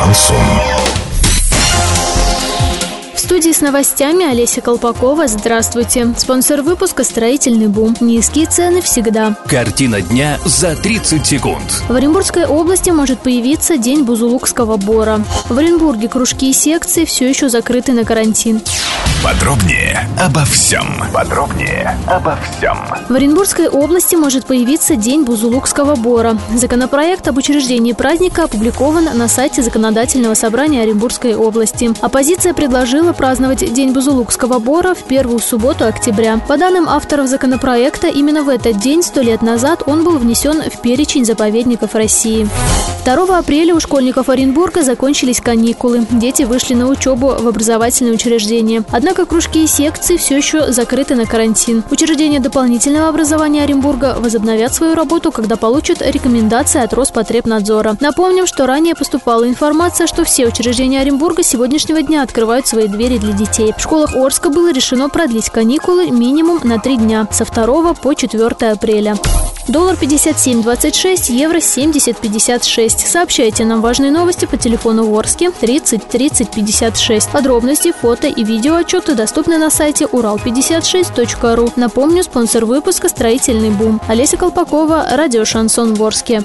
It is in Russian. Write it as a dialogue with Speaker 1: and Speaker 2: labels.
Speaker 1: Шансон.
Speaker 2: В студии с новостями Олеся Колпакова. Здравствуйте. Спонсор выпуска «Строительный бум». Низкие цены всегда.
Speaker 3: Картина дня за 30 секунд.
Speaker 2: В Оренбургской области может появиться День Бузулукского бора. В Оренбурге кружки и секции все еще закрыты на карантин.
Speaker 1: Подробнее обо всем. Подробнее обо всем.
Speaker 2: В Оренбургской области может появиться День Бузулукского бора. Законопроект об учреждении праздника опубликован на сайте Законодательного собрания Оренбургской области. Оппозиция предложила праздновать День Бузулукского бора в первую субботу октября. По данным авторов законопроекта, именно в этот день, сто лет назад, он был внесен в перечень заповедников России. 2 апреля у школьников Оренбурга закончились каникулы. Дети вышли на учебу в образовательные учреждения. Однако кружки и секции все еще закрыты на карантин. Учреждения дополнительного образования Оренбурга возобновят свою работу, когда получат рекомендации от Роспотребнадзора. Напомним, что ранее поступала информация, что все учреждения Оренбурга сегодняшнего дня открывают свои двери для детей. В школах Орска было решено продлить каникулы минимум на три дня с 2 по 4 апреля. Доллар 57.26, евро 70.56. Сообщайте нам важные новости по телефону Ворске 30 30 56. Подробности, фото и видео отчеты доступны на сайте урал56.ру. Напомню, спонсор выпуска «Строительный бум». Олеся Колпакова, радио «Шансон Ворске».